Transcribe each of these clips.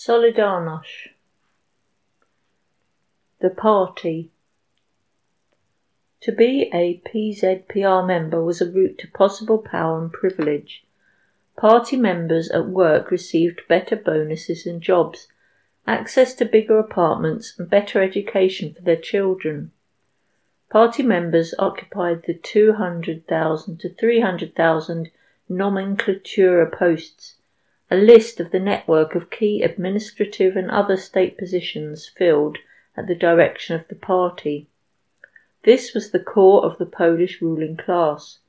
Solidarność The Party To be a PZPR member was a route to possible power and privilege. Party members at work received better bonuses and jobs, access to bigger apartments, and better education for their children. Party members occupied the 200,000 to 300,000 nomenklatura posts a list of the network of key administrative and other state positions filled at the direction of the party. This was the core of the Polish ruling class.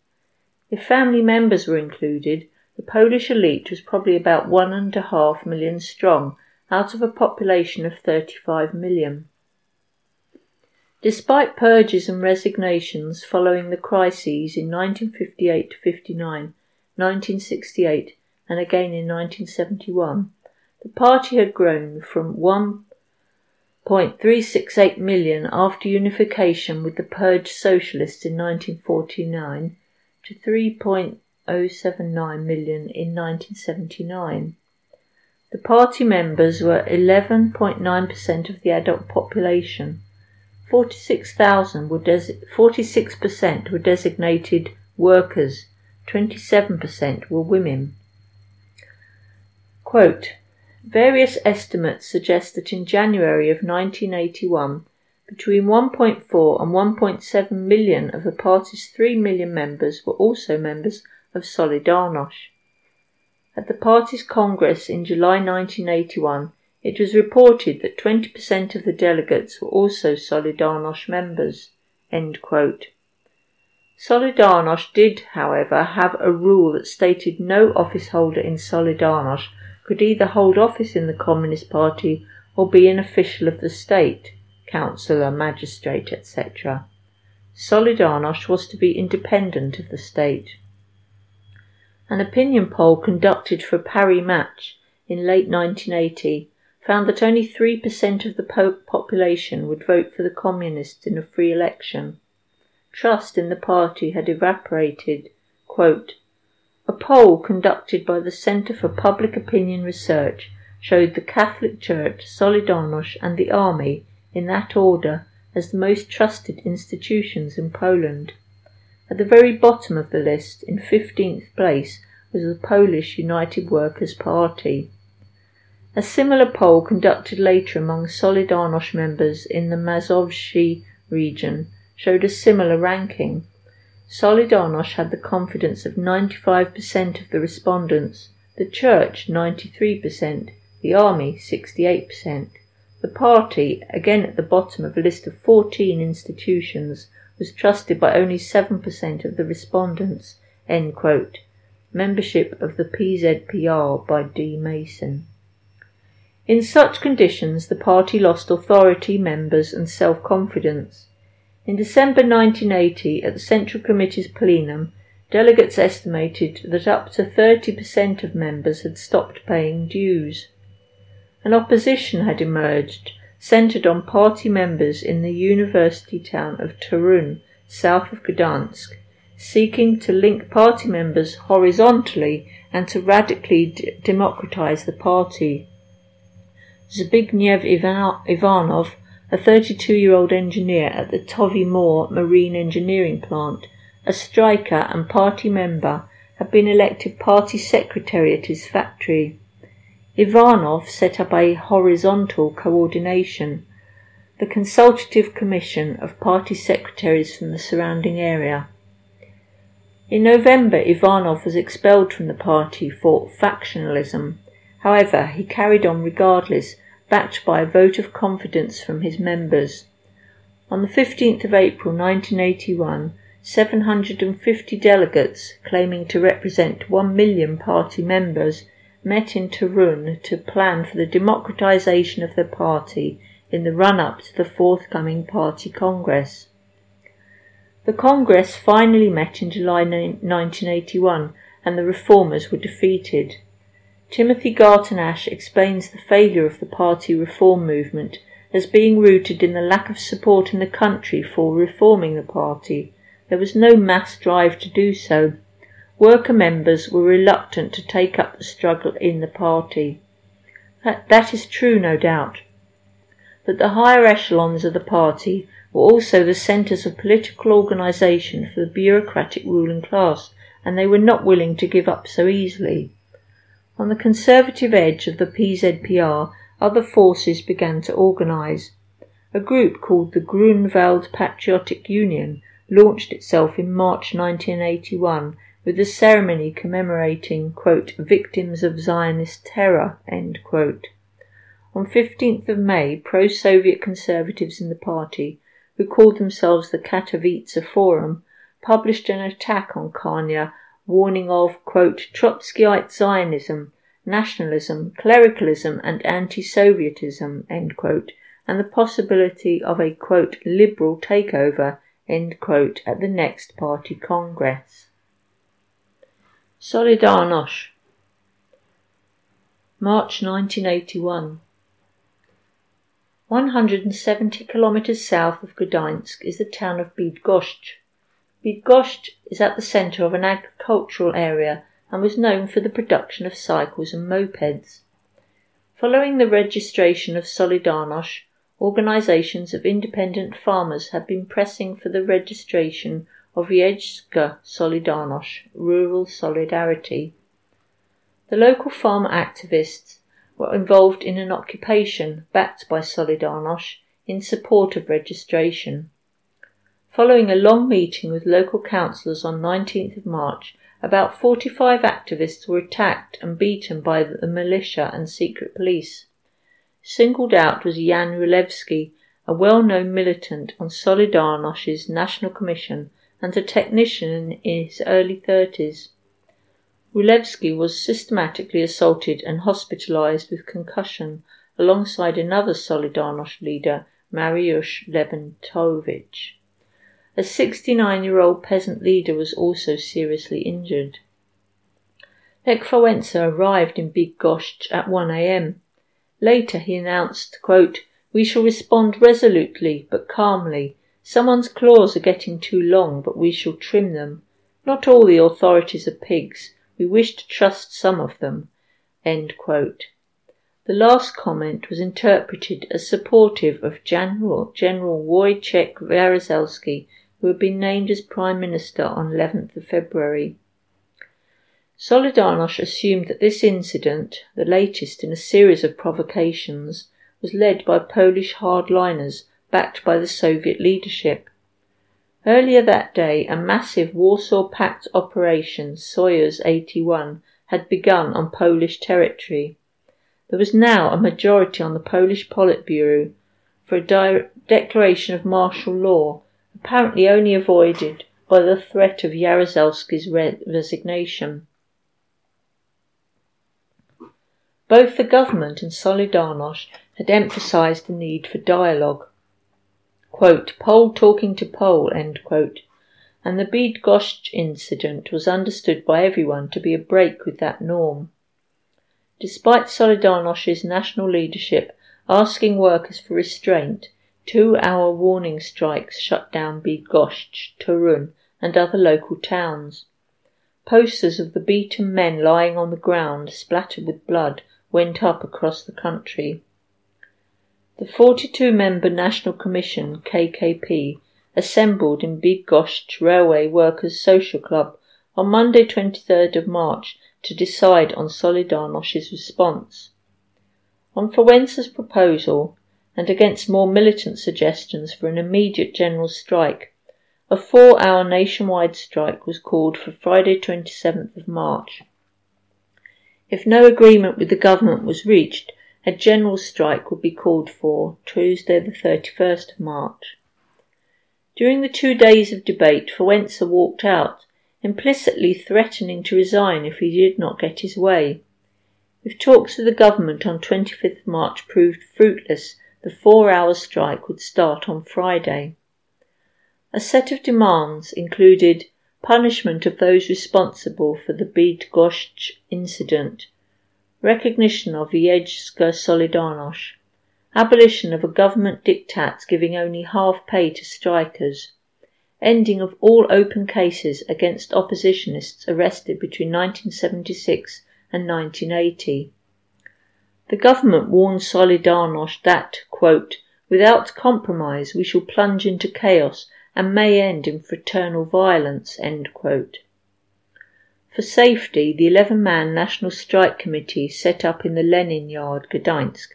If family members were included, the Polish elite was probably about one and a half million strong out of a population of 35 million. Despite purges and resignations following the crises in 1958 59, 1968, and again in 1971, the party had grown from 1.368 million after unification with the purged socialists in 1949 to 3.079 million in 1979. The party members were 11.9% of the adult population. 46,000 were 46% were designated workers, 27% were women. Quote, Various estimates suggest that in January of 1981, between 1.4 and 1.7 million of the party's 3 million members were also members of Solidarność. At the party's congress in July 1981, it was reported that 20% of the delegates were also Solidarność members. End quote. Solidarność did, however, have a rule that stated no office holder in Solidarność could either hold office in the Communist Party or be an official of the state, councillor, magistrate, etc. Solidarność was to be independent of the state. An opinion poll conducted for Paris Match in late 1980 found that only 3% of the population would vote for the Communists in a free election. Trust in the party had evaporated. Quote, a poll conducted by the Centre for Public Opinion Research showed the Catholic Church, Solidarność and the Army, in that order, as the most trusted institutions in Poland. At the very bottom of the list, in 15th place, was the Polish United Workers' Party. A similar poll conducted later among Solidarność members in the Mazowsze region showed a similar ranking. Solidarność had the confidence of 95% of the respondents, the Church 93%, the Army 68%. The party, again at the bottom of a list of 14 institutions, was trusted by only 7% of the respondents. Membership of the PZPR by D. Mason. In such conditions, the party lost authority, members, and self confidence. In December 1980, at the Central Committee's plenum, delegates estimated that up to 30% of members had stopped paying dues. An opposition had emerged, centred on party members in the university town of Toruń, south of Gdansk, seeking to link party members horizontally and to radically d- democratize the party. Zbigniew Ivanov a 32 year old engineer at the Towimor Marine Engineering Plant, a striker and party member, had been elected party secretary at his factory. Ivanov set up a horizontal coordination, the consultative commission of party secretaries from the surrounding area. In November, Ivanov was expelled from the party for factionalism. However, he carried on regardless backed by a vote of confidence from his members. On the 15th of April 1981, 750 delegates claiming to represent 1 million party members met in Toruń to plan for the democratization of the party in the run-up to the forthcoming party congress. The congress finally met in July 1981 and the reformers were defeated. Timothy Garton Ash explains the failure of the party reform movement as being rooted in the lack of support in the country for reforming the party. There was no mass drive to do so. Worker members were reluctant to take up the struggle in the party. That, that is true, no doubt. But the higher echelons of the party were also the centres of political organisation for the bureaucratic ruling class, and they were not willing to give up so easily. On the conservative edge of the PZPR, other forces began to organise. A group called the Grunwald Patriotic Union launched itself in March 1981 with a ceremony commemorating, quote, victims of Zionist terror. On 15th of May, pro-Soviet conservatives in the party, who called themselves the Katowice Forum, published an attack on Kania, warning of, quote, Trotskyite Zionism, nationalism, clericalism, and anti-Sovietism, end quote, and the possibility of a, quote, liberal takeover, end quote, at the next party congress. Solidarność March 1981 170 kilometers south of Gdansk is the town of Bydgoszcz. Bydgoszcz is at the center of an agricultural area and was known for the production of cycles and mopeds. Following the registration of Solidarność, organizations of independent farmers have been pressing for the registration of Wiejska Solidarność, rural solidarity. The local farm activists were involved in an occupation backed by Solidarność in support of registration. Following a long meeting with local councillors on 19th of March, about 45 activists were attacked and beaten by the militia and secret police. Singled out was Jan Rulewski, a well-known militant on Solidarności's National Commission and a technician in his early thirties. Rulewski was systematically assaulted and hospitalized with concussion alongside another Solidarność leader, Mariusz Łabentowicz. A 69-year-old peasant leader was also seriously injured. Wałęsa arrived in Big Bydgoszcz at 1 a.m. Later he announced, quote, We shall respond resolutely but calmly. Someone's claws are getting too long, but we shall trim them. Not all the authorities are pigs. We wish to trust some of them. End quote. The last comment was interpreted as supportive of General, General Wojciech Jaruzelski, who had been named as Prime Minister on 11th of February. Solidarność assumed that this incident, the latest in a series of provocations, was led by Polish hardliners backed by the Soviet leadership. Earlier that day, a massive Warsaw Pact operation, Soyuz 81, had begun on Polish territory. There was now a majority on the Polish Politburo for a di- declaration of martial law, apparently only avoided by the threat of Jaruzelski's re- resignation. Both the government and Solidarność had emphasized the need for dialogue. Quote, Pole talking to Pole, end quote. And the Bydgoszcz incident was understood by everyone to be a break with that norm. Despite Solidarności's national leadership asking workers for restraint, two-hour warning strikes shut down Bydgoszcz, Torun, and other local towns. Posters of the beaten men lying on the ground, splattered with blood, went up across the country. The 42 member National Commission, KKP, assembled in Bydgoszcz Railway Workers' Social Club on Monday 23rd of March to decide on Solidarności's response. On Wałęsa's proposal, and against more militant suggestions for an immediate general strike, a four-hour nationwide strike was called for Friday 27th of March. If no agreement with the government was reached, a general strike would be called for Tuesday the 31st of March. During the two days of debate, Wałęsa walked out, implicitly threatening to resign if he did not get his way. If talks with the government on 25th March proved fruitless, the four-hour strike would start on Friday. A set of demands included punishment of those responsible for the Bydgoszcz incident, recognition of Wiejska Solidarność, abolition of a government diktat giving only half pay to strikers, ending of all open cases against oppositionists arrested between 1976 and 1980. The government warned Solidarność that, quote, without compromise we shall plunge into chaos and may end in fraternal violence, For safety, the 11-man National Strike Committee set up in the Lenin Yard, Gdańsk,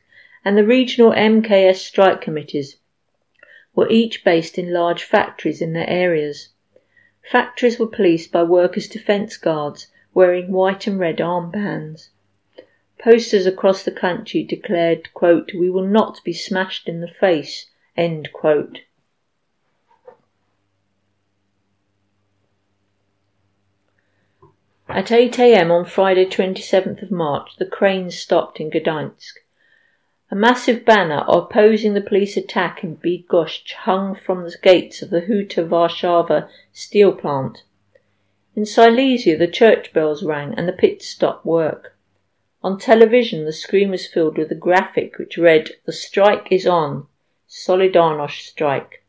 and the regional MKS strike committees were each based in large factories in their areas. Factories were policed by workers' defence guards wearing white and red armbands. Posters across the country declared, quote, We will not be smashed in the face, end quote. At 8 a.m. on Friday 27th of March, the cranes stopped in Gdańsk. A massive banner opposing the police attack in Bydgoszcz hung from the gates of the Huta Warszawa steel plant. In Silesia, the church bells rang and the pits stopped work. On television, the screen was filled with a graphic which read, The strike is on. Solidarność strike.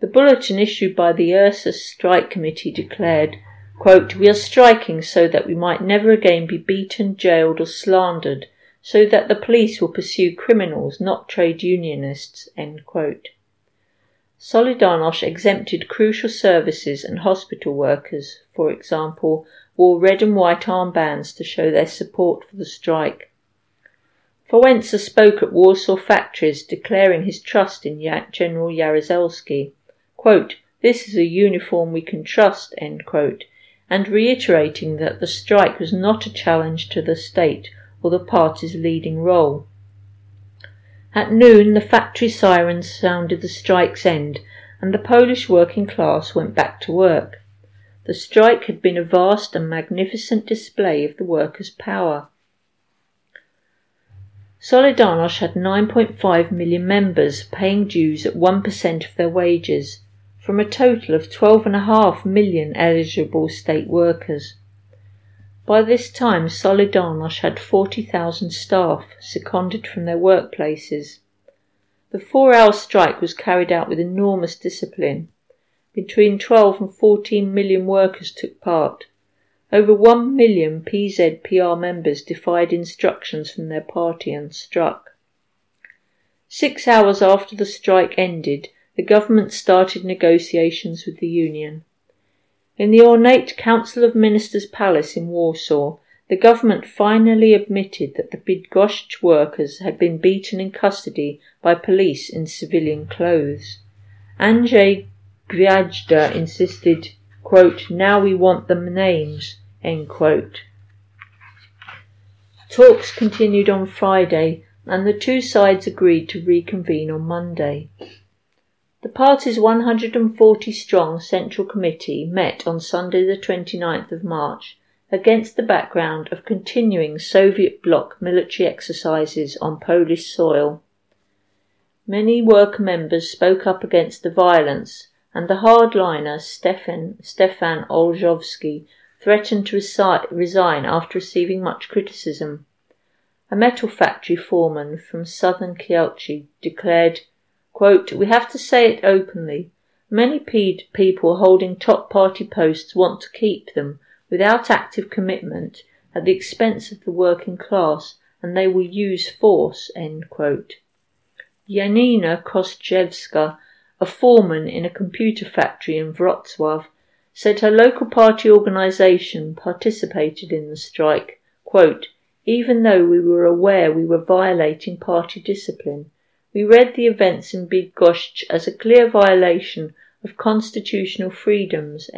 The bulletin issued by the Ursus Strike Committee declared, Quote, we are striking so that we might never again be beaten, jailed or slandered, so that the police will pursue criminals, not trade unionists, end quote. Solidarność exempted crucial services and hospital workers, for example, wore red and white armbands to show their support for the strike. Wałęsa spoke at Warsaw factories declaring his trust in General Jaruzelski. Quote, this is a uniform we can trust, quote, and reiterating that the strike was not a challenge to the state or the party's leading role. At noon, the factory sirens sounded the strike's end, and the Polish working class went back to work. The strike had been a vast and magnificent display of the workers' power. Solidarność had 9.5 million members paying dues at 1% of their wages from a total of 12.5 million eligible state workers. By this time, Solidarność had 40,000 staff seconded from their workplaces. The four-hour strike was carried out with enormous discipline. Between 12 and 14 million workers took part. Over 1 million PZPR members defied instructions from their party and struck. Six hours after the strike ended, the government started negotiations with the Union. In the ornate Council of Ministers Palace in Warsaw, the government finally admitted that the Bydgoszcz workers had been beaten in custody by police in civilian clothes. Andrzej Gwiazda insisted, quote, now we want the names. Talks continued on Friday and the two sides agreed to reconvene on Monday. The party's 140 strong Central Committee met on Sunday the 29th of March against the background of continuing Soviet bloc military exercises on Polish soil. Many worker members spoke up against the violence and the hardliner Stefan, Stefan Olszowski threatened to resi- resign after receiving much criticism. A metal factory foreman from southern Kielce declared Quote, we have to say it openly. Many people holding top party posts want to keep them without active commitment at the expense of the working class and they will use force, end quote. Janina Kościelska, a foreman in a computer factory in Wrocław, said her local party organisation participated in the strike, quote, even though we were aware we were violating party discipline. We read the events in Bydgoszcz as a clear violation of constitutional freedoms.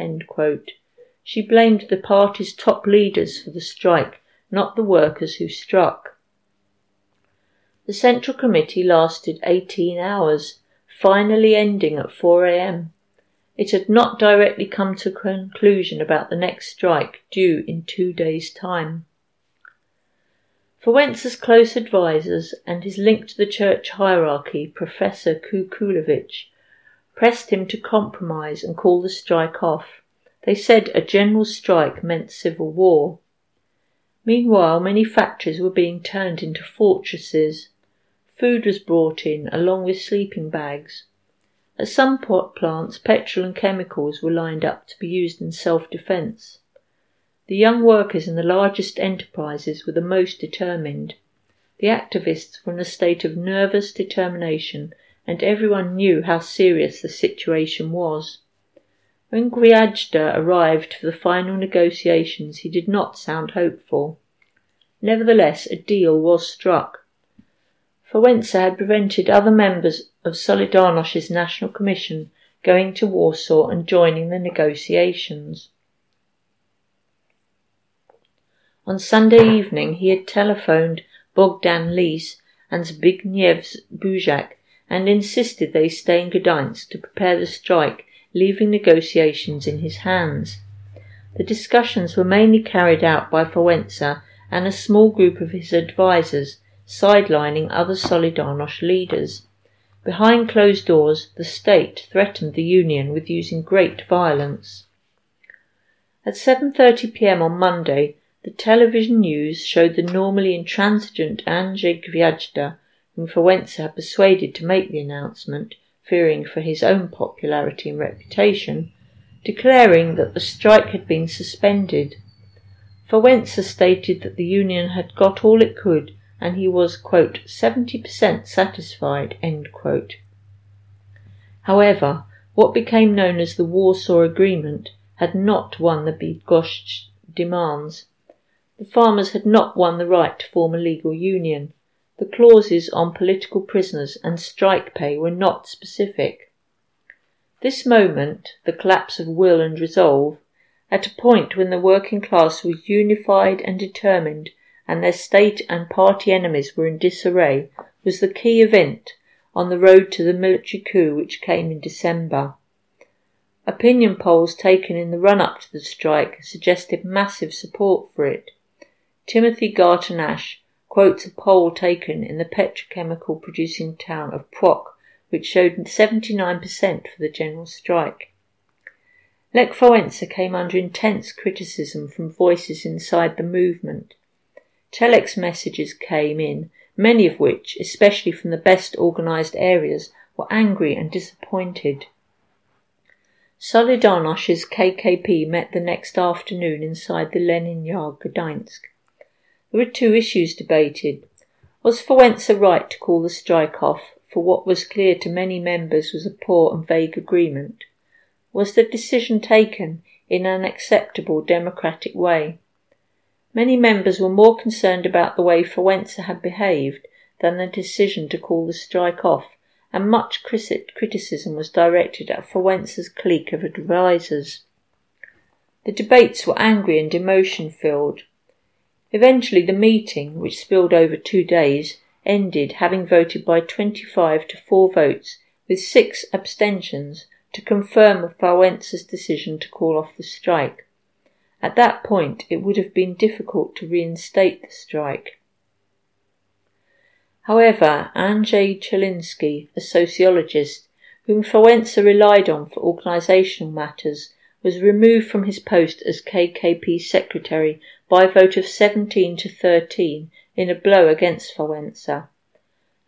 She blamed the party's top leaders for the strike, not the workers who struck. The Central Committee lasted 18 hours, finally ending at 4 a.m. It had not directly come to a conclusion about the next strike due in two days' time. Wałęsa's close advisers and his link to the church hierarchy, Professor Kukołowicz, pressed him to compromise and call the strike off. They said a general strike meant civil war. Meanwhile, many factories were being turned into fortresses. Food was brought in, along with sleeping bags. At some pot plants, petrol and chemicals were lined up to be used in self-defense. The young workers in the largest enterprises were the most determined. The activists were in a state of nervous determination, and everyone knew how serious the situation was. When Gwiazda arrived for the final negotiations, he did not sound hopeful. Nevertheless, a deal was struck. Wałęsa had prevented other members of Solidarność's National Commission going to Warsaw and joining the negotiations. On Sunday evening he had telephoned Bogdan Lis and Zbigniew Bujak and insisted they stay in Gdańsk to prepare the strike, leaving negotiations in his hands. The discussions were mainly carried out by Wałęsa and a small group of his advisers, sidelining other Solidarność leaders. Behind closed doors, the state threatened the union with using great violence. At 7:30 p.m. on Monday, the television news showed the normally intransigent Andrzej Gwiazda, whom Wałęsa had persuaded to make the announcement, fearing for his own popularity and reputation, declaring that the strike had been suspended. Wałęsa stated that the union had got all it could and he was, quote, 70% satisfied, end quote. However, what became known as the Warsaw Agreement had not won the Bydgoszcz demands. The farmers had not won the right to form a legal union. The clauses on political prisoners and strike pay were not specific. This moment, the collapse of will and resolve, at a point when the working class was unified and determined and their state and party enemies were in disarray, was the key event on the road to the military coup which came in December. Opinion polls taken in the run up to the strike suggested massive support for it. Timothy Garton Ash quotes a poll taken in the petrochemical producing town of Płock, which showed 79% for the general strike. Lech came under intense criticism from voices inside the movement. Telex messages came in, many of which, especially from the best organised areas, were angry and disappointed. Solidarność's KKP met the next afternoon inside the Lenin Yard, Gdańsk. There were two issues debated. Was Wałęsa right to call the strike off for what was clear to many members was a poor and vague agreement? Was the decision taken in an acceptable democratic way? Many members were more concerned about the way Wałęsa had behaved than the decision to call the strike off, and much criticism was directed at Wałęsa's clique of advisers. The debates were angry and emotion filled. Eventually, the meeting, which spilled over two days, ended having voted by 25 to 4 votes, with six abstentions, to confirm Wałęsa's decision to call off the strike. At that point, it would have been difficult to reinstate the strike. However, Andrzej Celiński, a sociologist, whom Wałęsa relied on for organisational matters, was removed from his post as KKP secretary by a vote of 17 to 13 in a blow against Wałęsa.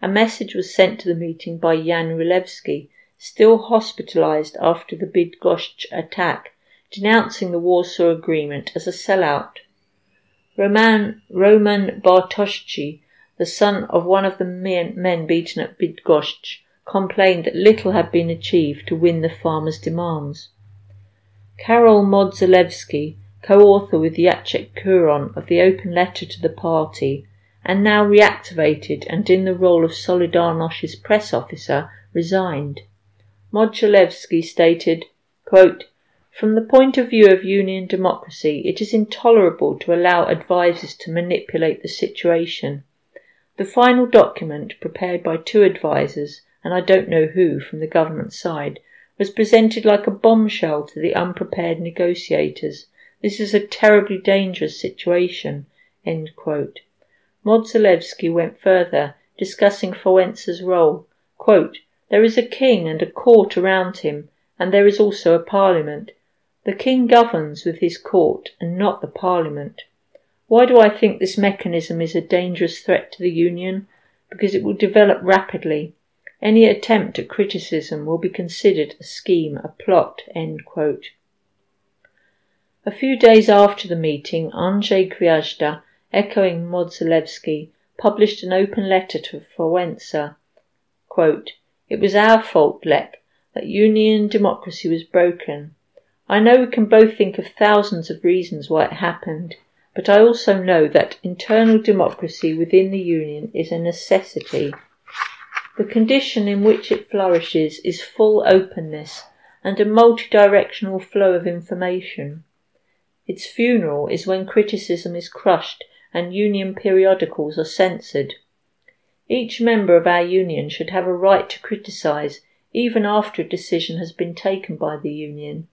A message was sent to the meeting by Jan Rulewski, still hospitalized after the Bydgoszcz attack, denouncing the Warsaw Agreement as a sellout. Roman, Roman Bartoszcze, the son of one of the men beaten at Bydgoszcz, complained that little had been achieved to win the farmers' demands. Karol Modzelewski, co-author with Jacek Kuron of the open letter to the party, and now reactivated and in the role of Solidarność's press officer, resigned. Modzelewski stated, quote, From the point of view of union democracy, it is intolerable to allow advisers to manipulate the situation. The final document, prepared by two advisers, and I don't know who from the government side, was presented like a bombshell to the unprepared negotiators. This is a terribly dangerous situation. Modzelewski went further, discussing Wałęsa's role. Quote, there is a king and a court around him, and there is also a parliament. The king governs with his court and not the parliament. Why do I think this mechanism is a dangerous threat to the union? Because it will develop rapidly. Any attempt at criticism will be considered a scheme, a plot. A few days after the meeting, Andrzej Gwiazda, echoing Modzelewski, published an open letter to. Quote, it was our fault, Lech, that union democracy was broken. I know we can both think of thousands of reasons why it happened, but I also know that internal democracy within the union is a necessity. The condition in which it flourishes is full openness and a multi-directional flow of information. Its funeral is when criticism is crushed and union periodicals are censored. Each member of our union should have a right to criticise even after a decision has been taken by the union.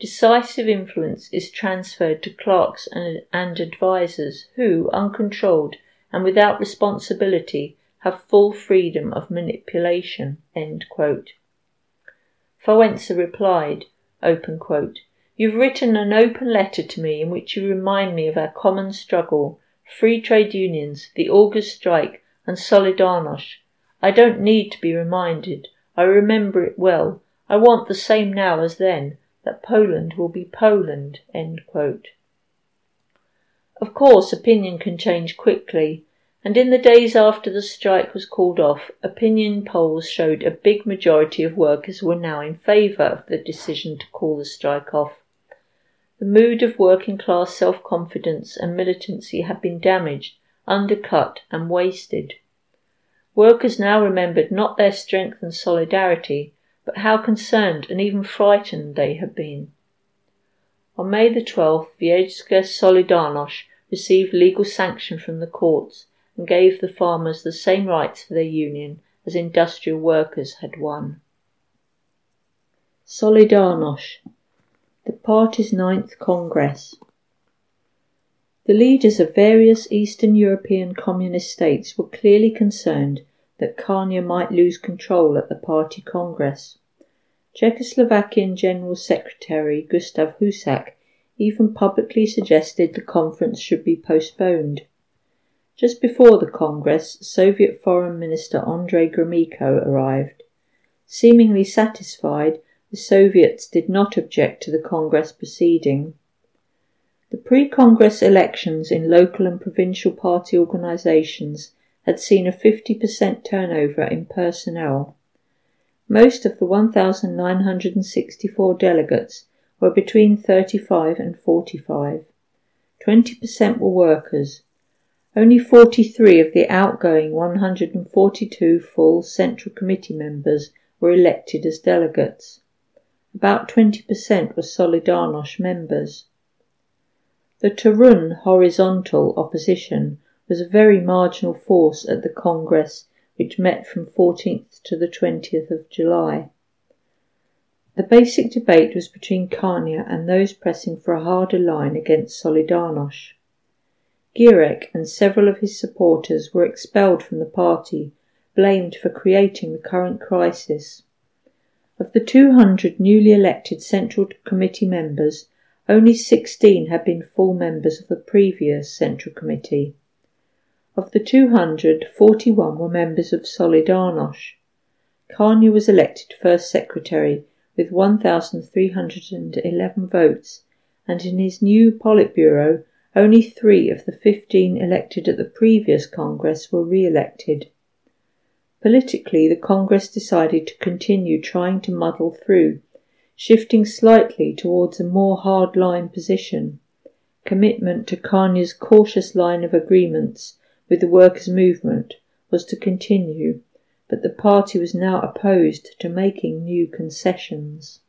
Decisive influence is transferred to clerks and, and advisers who, uncontrolled and without responsibility, have full freedom of manipulation. Wałęsa replied, quote, You've written an open letter to me in which you remind me of our common struggle, free trade unions, the August strike, and Solidarność. I don't need to be reminded. I remember it well. I want the same now as then, that Poland will be Poland. Of course, opinion can change quickly, and in the days after the strike was called off, opinion polls showed a big majority of workers were now in favour of the decision to call the strike off. The mood of working class self confidence and militancy had been damaged, undercut, and wasted. Workers now remembered not their strength and solidarity, but how concerned and even frightened they had been. On May the 12th, Wiejska Solidarność received legal sanction from the courts and gave the farmers the same rights for their union as industrial workers had won. Solidarność, the party's ninth congress. The leaders of various Eastern European communist states were clearly concerned that Kania might lose control at the party congress. Czechoslovakian General Secretary Gustav Husak even publicly suggested the conference should be postponed. Just before the congress, Soviet Foreign Minister Andrei Gromyko arrived. Seemingly satisfied, the Soviets did not object to the congress proceeding. The pre-Congress elections in local and provincial party organisations had seen a 50% turnover in personnel. Most of the 1,964 delegates were between 35 and 45. 20% were workers. Only 43 of the outgoing 142 full Central Committee members were elected as delegates. About 20% were Solidarność members. The Torun horizontal opposition was a very marginal force at the Congress which met from 14th to the 20th of July. The basic debate was between Kania and those pressing for a harder line against Solidarność. Gierek and several of his supporters were expelled from the party, blamed for creating the current crisis. Of the 200 newly elected Central Committee members, only 16 had been full members of the previous Central Committee. Of the 200, 41 were members of Solidarność. Kania was elected first secretary with 1,311 votes, and in his new Politburo, only three of the 15 elected at the previous Congress were re-elected. Politically, the Congress decided to continue trying to muddle through shifting slightly towards a more hard-line position. Commitment to Kania's cautious line of agreements with the workers' movement was to continue, but the party was now opposed to making new concessions.